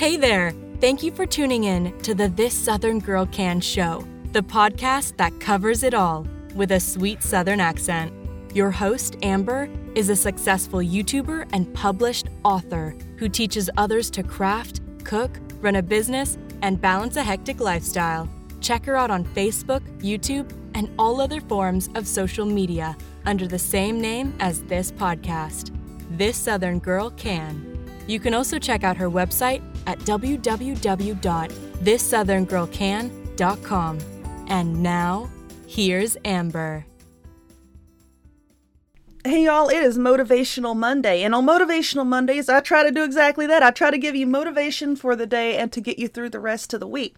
Hey there! Thank you for tuning in to the This Southern Girl Can show, the podcast that covers it all with a sweet Southern accent. Your host, Amber, is a successful YouTuber and published author who teaches others to craft, cook, run a business, and balance a hectic lifestyle. Check her out on Facebook, YouTube, and all other forms of social media under the same name as this podcast. This Southern Girl Can. You can also check out her website at www.thissoutherngirlcan.com. And now, here's Amber. Hey y'all, it is Motivational Monday, and on Motivational Mondays, I try to do exactly that. I try to give you motivation for the day and to get you through the rest of the week.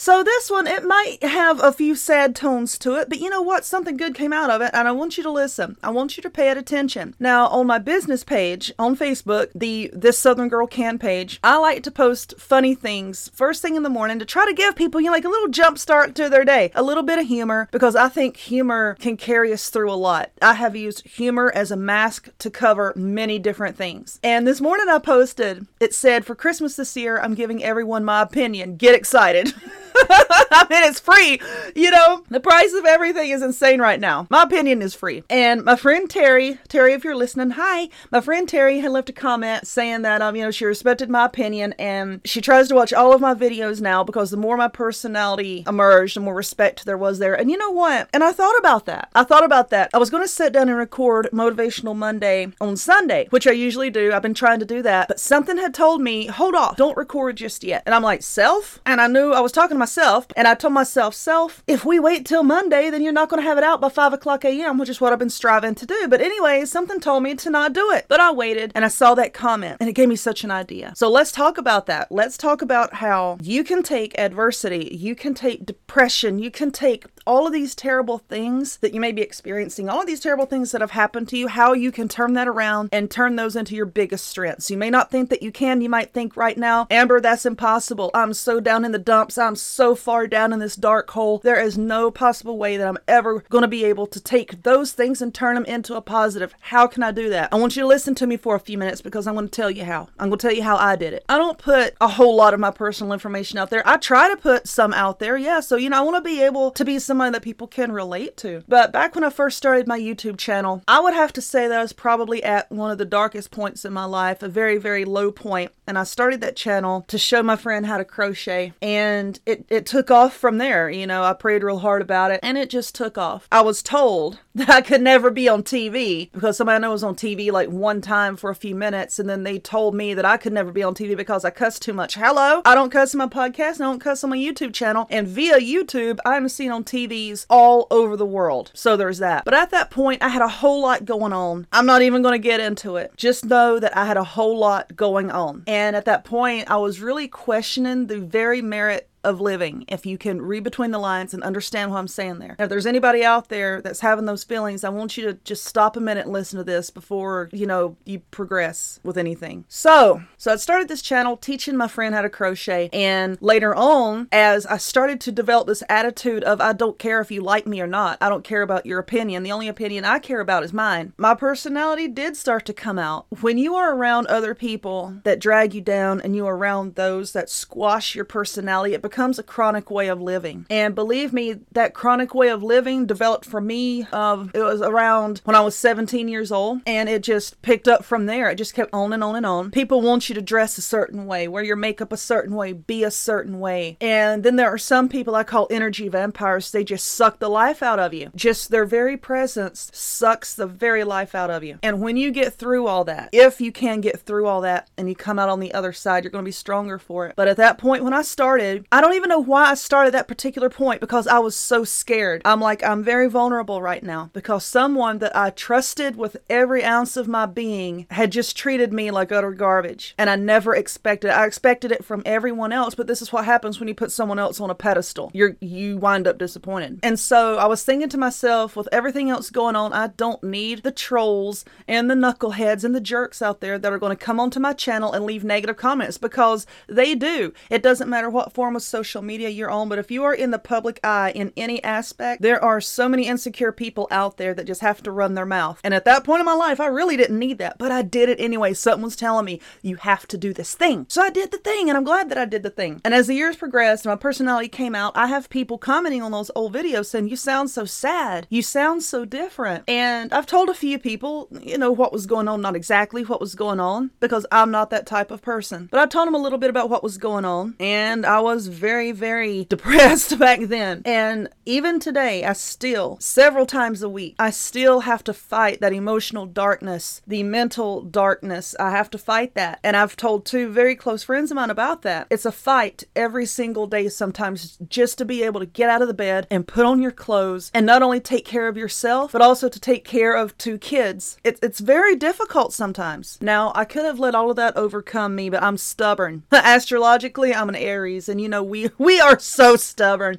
So this one, it might have a few sad tones to it, but you know what? Something good came out of it, and I want you to listen. I want you to pay it attention. Now, on my business page on Facebook, the This Southern Girl Can page, I like to post funny things first thing in the morning to try to give people, you know, like a little jump start to their day, a little bit of humor, because I think humor can carry us through a lot. I have used humor as a mask to cover many different things. And this morning I posted, it said, for Christmas this year, I'm giving everyone my opinion. Get excited. I mean, it's free. You know, the price of everything is insane right now. My opinion is free. And my friend Terry, Terry, if you're listening, hi. My friend Terry had left a comment saying that, um, you know, she respected my opinion and she tries to watch all of my videos now because the more my personality emerged, the more respect there was there. And you know what? And I thought about that. I thought about that. I was going to sit down and record Motivational Monday on Sunday, which I usually do. I've been trying to do that. But something had told me, hold off, don't record just yet. And I'm like, self? And I knew I was talking myself and I told myself, self, if we wait till Monday, then you're not going to have it out by 5 o'clock a.m., which is what I've been striving to do. But anyway, something told me to not do it. But I waited and I saw that comment and it gave me such an idea. So let's talk about that. Let's talk about how you can take adversity, you can take depression, you can take all of these terrible things that you may be experiencing, all of these terrible things that have happened to you, how you can turn that around and turn those into your biggest strengths. You may not think that you can. You might think right now, Amber, that's impossible. I'm so down in the dumps. I'm so far down in this dark hole. There is no possible way that I'm ever going to be able to take those things and turn them into a positive. How can I do that? I want you to listen to me for a few minutes because I'm going to tell you how. I'm going to tell you how I did it. I don't put a whole lot of my personal information out there. I try to put some out there. Yeah. So, you know, I want to be able to be somebody that people can relate to. But back when I first started my YouTube channel, I would have to say that I was probably at one of the darkest points in my life, a very, very low point. And I started that channel to show my friend how to crochet. And it, it took off from there. You know, I prayed real hard about it and it just took off. I was told that I could never be on TV because somebody I know was on TV like one time for a few minutes. And then they told me that I could never be on TV because I cuss too much. Hello? I don't cuss in my podcast. I don't cuss on my YouTube channel. And via YouTube, I'm seen on TVs all over the world. So there's that. But at that point, I had a whole lot going on. I'm not even going to get into it. Just know that I had a whole lot going on. And at that point, I was really questioning the very merit of living if you can read between the lines and understand what I'm saying there. Now, if there's anybody out there that's having those feelings, I want you to just stop a minute and listen to this before, you know, you progress with anything. So, so I started this channel teaching my friend how to crochet and later on as I started to develop this attitude of I don't care if you like me or not. I don't care about your opinion. The only opinion I care about is mine. My personality did start to come out. When you are around other people that drag you down and you are around those that squash your personality, it becomes a chronic way of living. And believe me, that chronic way of living developed for me of it was around when I was 17 years old and it just picked up from there. It just kept on and on and on. People want you to dress a certain way, wear your makeup a certain way, be a certain way. And then there are some people I call energy vampires. They just suck the life out of you. Just their very presence sucks the very life out of you. And when you get through all that, if you can get through all that and you come out on the other side, you're going to be stronger for it. But at that point when I started, I don't even know why I started that particular point because I was so scared. I'm like, I'm very vulnerable right now because someone that I trusted with every ounce of my being had just treated me like utter garbage. And I never expected it. I expected it from everyone else, but this is what happens when you put someone else on a pedestal. You're you wind up disappointed. And so I was thinking to myself, with everything else going on, I don't need the trolls and the knuckleheads and the jerks out there that are going to come onto my channel and leave negative comments because they do. It doesn't matter what form of social media you're on, but if you are in the public eye in any aspect, there are so many insecure people out there that just have to run their mouth. And at that point in my life, I really didn't need that, but I did it anyway. Something was telling me, you have to do this thing. So I did the thing, and I'm glad that I did the thing. And as the years progressed, my personality came out. I have people commenting on those old videos saying, You sound so sad. You sound so different. And I've told a few people, you know, what was going on, not exactly what was going on, because I'm not that type of person. But I told them a little bit about what was going on, and I was very, very depressed back then. And even today, I still, several times a week, I still have to fight that emotional darkness, the mental darkness. I have to fight that. And I've told two very close friends of mine about that. It's a fight every single day sometimes just to be able to get out of the bed and put on your clothes and not only take care of yourself, but also to take care of two kids. It, it's very difficult sometimes. Now, I could have let all of that overcome me, but I'm stubborn. Astrologically, I'm an Aries, and you know, we, we are so stubborn.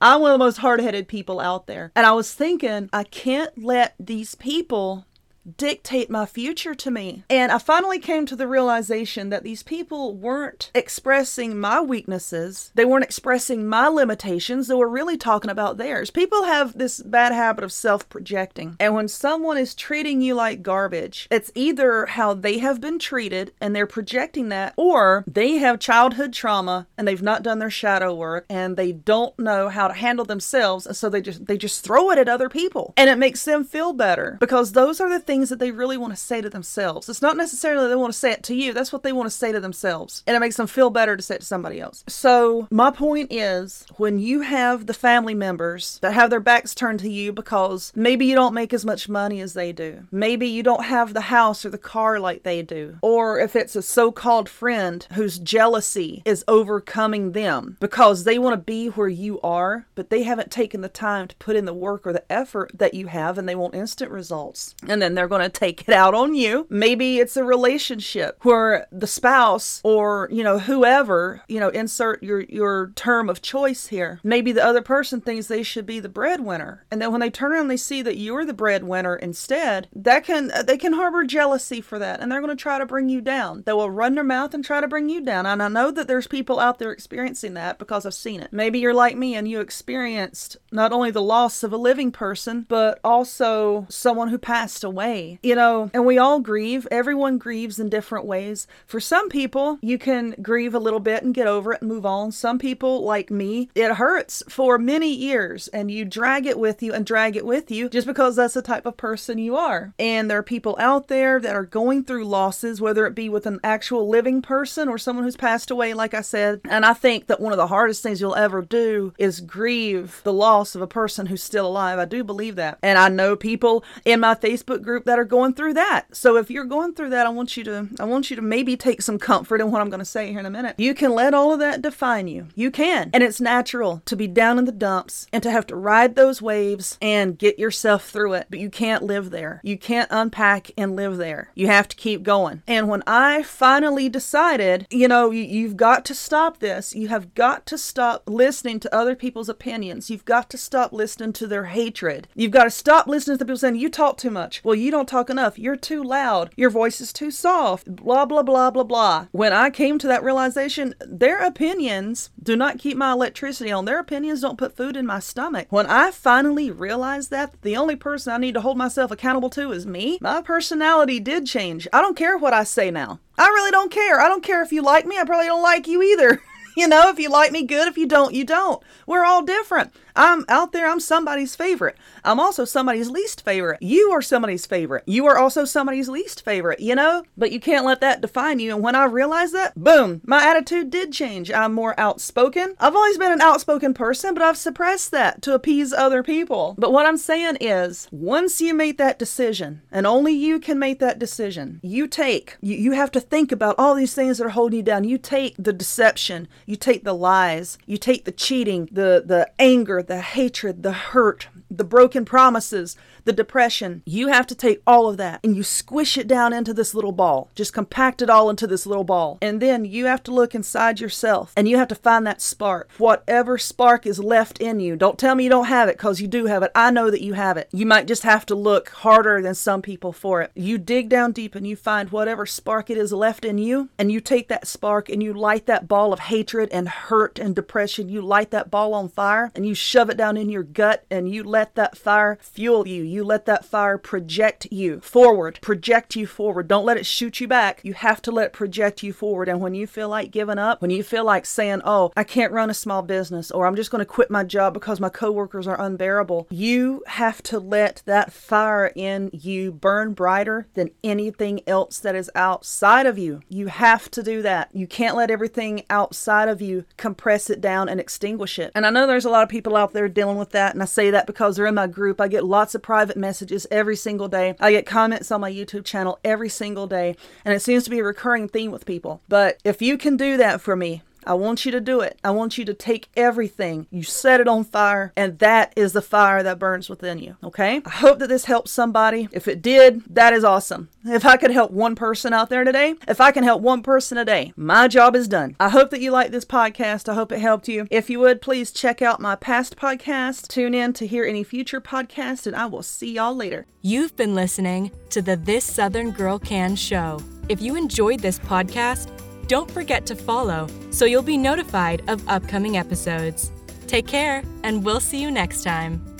I'm one of the most hard headed people out there. And I was thinking, I can't let these people dictate my future to me. And I finally came to the realization that these people weren't expressing my weaknesses, they weren't expressing my limitations, they were really talking about theirs. People have this bad habit of self projecting. And when someone is treating you like garbage, it's either how they have been treated and they're projecting that, or they have childhood trauma and they've not done their shadow work and they don't know how to handle themselves and so they just they just throw it at other people and it makes them feel better because those are the things things that they really want to say to themselves. It's not necessarily they want to say it to you, that's what they want to say to themselves. And it makes them feel better to say it to somebody else. So, my point is when you have the family members that have their backs turned to you because maybe you don't make as much money as they do, maybe you don't have the house or the car like they do, or if it's a so called friend whose jealousy is overcoming them because they want to be where you are, but they haven't taken the time to put in the work or the effort that you have and they want instant results. And then they're going to take it out on you. Maybe it's a relationship where the spouse or, you know, whoever, you know, insert your your term of choice here. Maybe the other person thinks they should be the breadwinner. And then when they turn around they see that you're the breadwinner instead, that can they can harbor jealousy for that and they're going to try to bring you down. They will run their mouth and try to bring you down. And I know that there's people out there experiencing that because I've seen it. Maybe you're like me and you experienced not only the loss of a living person, but also someone who passed away You know, and we all grieve. Everyone grieves in different ways. For some people, you can grieve a little bit and get over it and move on. Some people, like me, it hurts for many years and you drag it with you and drag it with you just because that's the type of person you are. And there are people out there that are going through losses, whether it be with an actual living person or someone who's passed away, like I said. And I think that one of the hardest things you'll ever do is grieve the loss of a person who's still alive. I do believe that. And I know people in my Facebook group group that are going through that. So if you're going through that, I want you to I want you to maybe take some comfort in what I'm going to say here in a minute. You can let all of that define you. You can. And it's natural to be down in the dumps and to have to ride those waves and get yourself through it, but you can't live there. You can't unpack and live there. You have to keep going. And when I finally decided, you know, you, you've got to stop this. You have got to stop listening to other people's opinions. You've got to stop listening to their hatred. You've got to stop listening to the people saying you talk too much. Well, you don't talk enough. You're too loud. Your voice is too soft. Blah, blah, blah, blah, blah. When I came to that realization, their opinions do not keep my electricity on. Their opinions don't put food in my stomach. When I finally realized that the only person I need to hold myself accountable to is me, my personality did change. I don't care what I say now. I really don't care. I don't care if you like me. I probably don't like you either. you know, if you like me, good. If you don't, you don't. We're all different. I'm out there, I'm somebody's favorite. I'm also somebody's least favorite. You are somebody's favorite. You are also somebody's least favorite, you know? But you can't let that define you. And when I realized that, boom, my attitude did change. I'm more outspoken. I've always been an outspoken person, but I've suppressed that to appease other people. But what I'm saying is, once you make that decision, and only you can make that decision, you take, you, you have to think about all these things that are holding you down. You take the deception, you take the lies, you take the cheating, the, the anger, the hatred, the hurt, the broken promises, the depression. You have to take all of that and you squish it down into this little ball. Just compact it all into this little ball. And then you have to look inside yourself and you have to find that spark. Whatever spark is left in you. Don't tell me you don't have it because you do have it. I know that you have it. You might just have to look harder than some people for it. You dig down deep and you find whatever spark it is left in you and you take that spark and you light that ball of hatred and hurt and depression. You light that ball on fire and you shove it down in your gut and you let that fire fuel you. You let that fire project you forward, project you forward. Don't let it shoot you back. You have to let it project you forward. And when you feel like giving up, when you feel like saying, oh, I can't run a small business or I'm just going to quit my job because my coworkers are unbearable, you have to let that fire in you burn brighter than anything else that is outside of you. You have to do that. You can't let everything outside of you compress it down and extinguish it. And I know there's a lot of people out there dealing with that. And I say that because they're in my group. I get lots of private messages every single day. I get comments on my YouTube channel every single day. And it seems to be a recurring theme with people. But if you can do that for me, I want you to do it. I want you to take everything, you set it on fire, and that is the fire that burns within you. Okay? I hope that this helps somebody. If it did, that is awesome. If I could help one person out there today, if I can help one person a day, my job is done. I hope that you like this podcast. I hope it helped you. If you would, please check out my past podcast, tune in to hear any future podcasts, and I will see y'all later. You've been listening to the This Southern Girl Can show. If you enjoyed this podcast, don't forget to follow so you'll be notified of upcoming episodes. Take care, and we'll see you next time.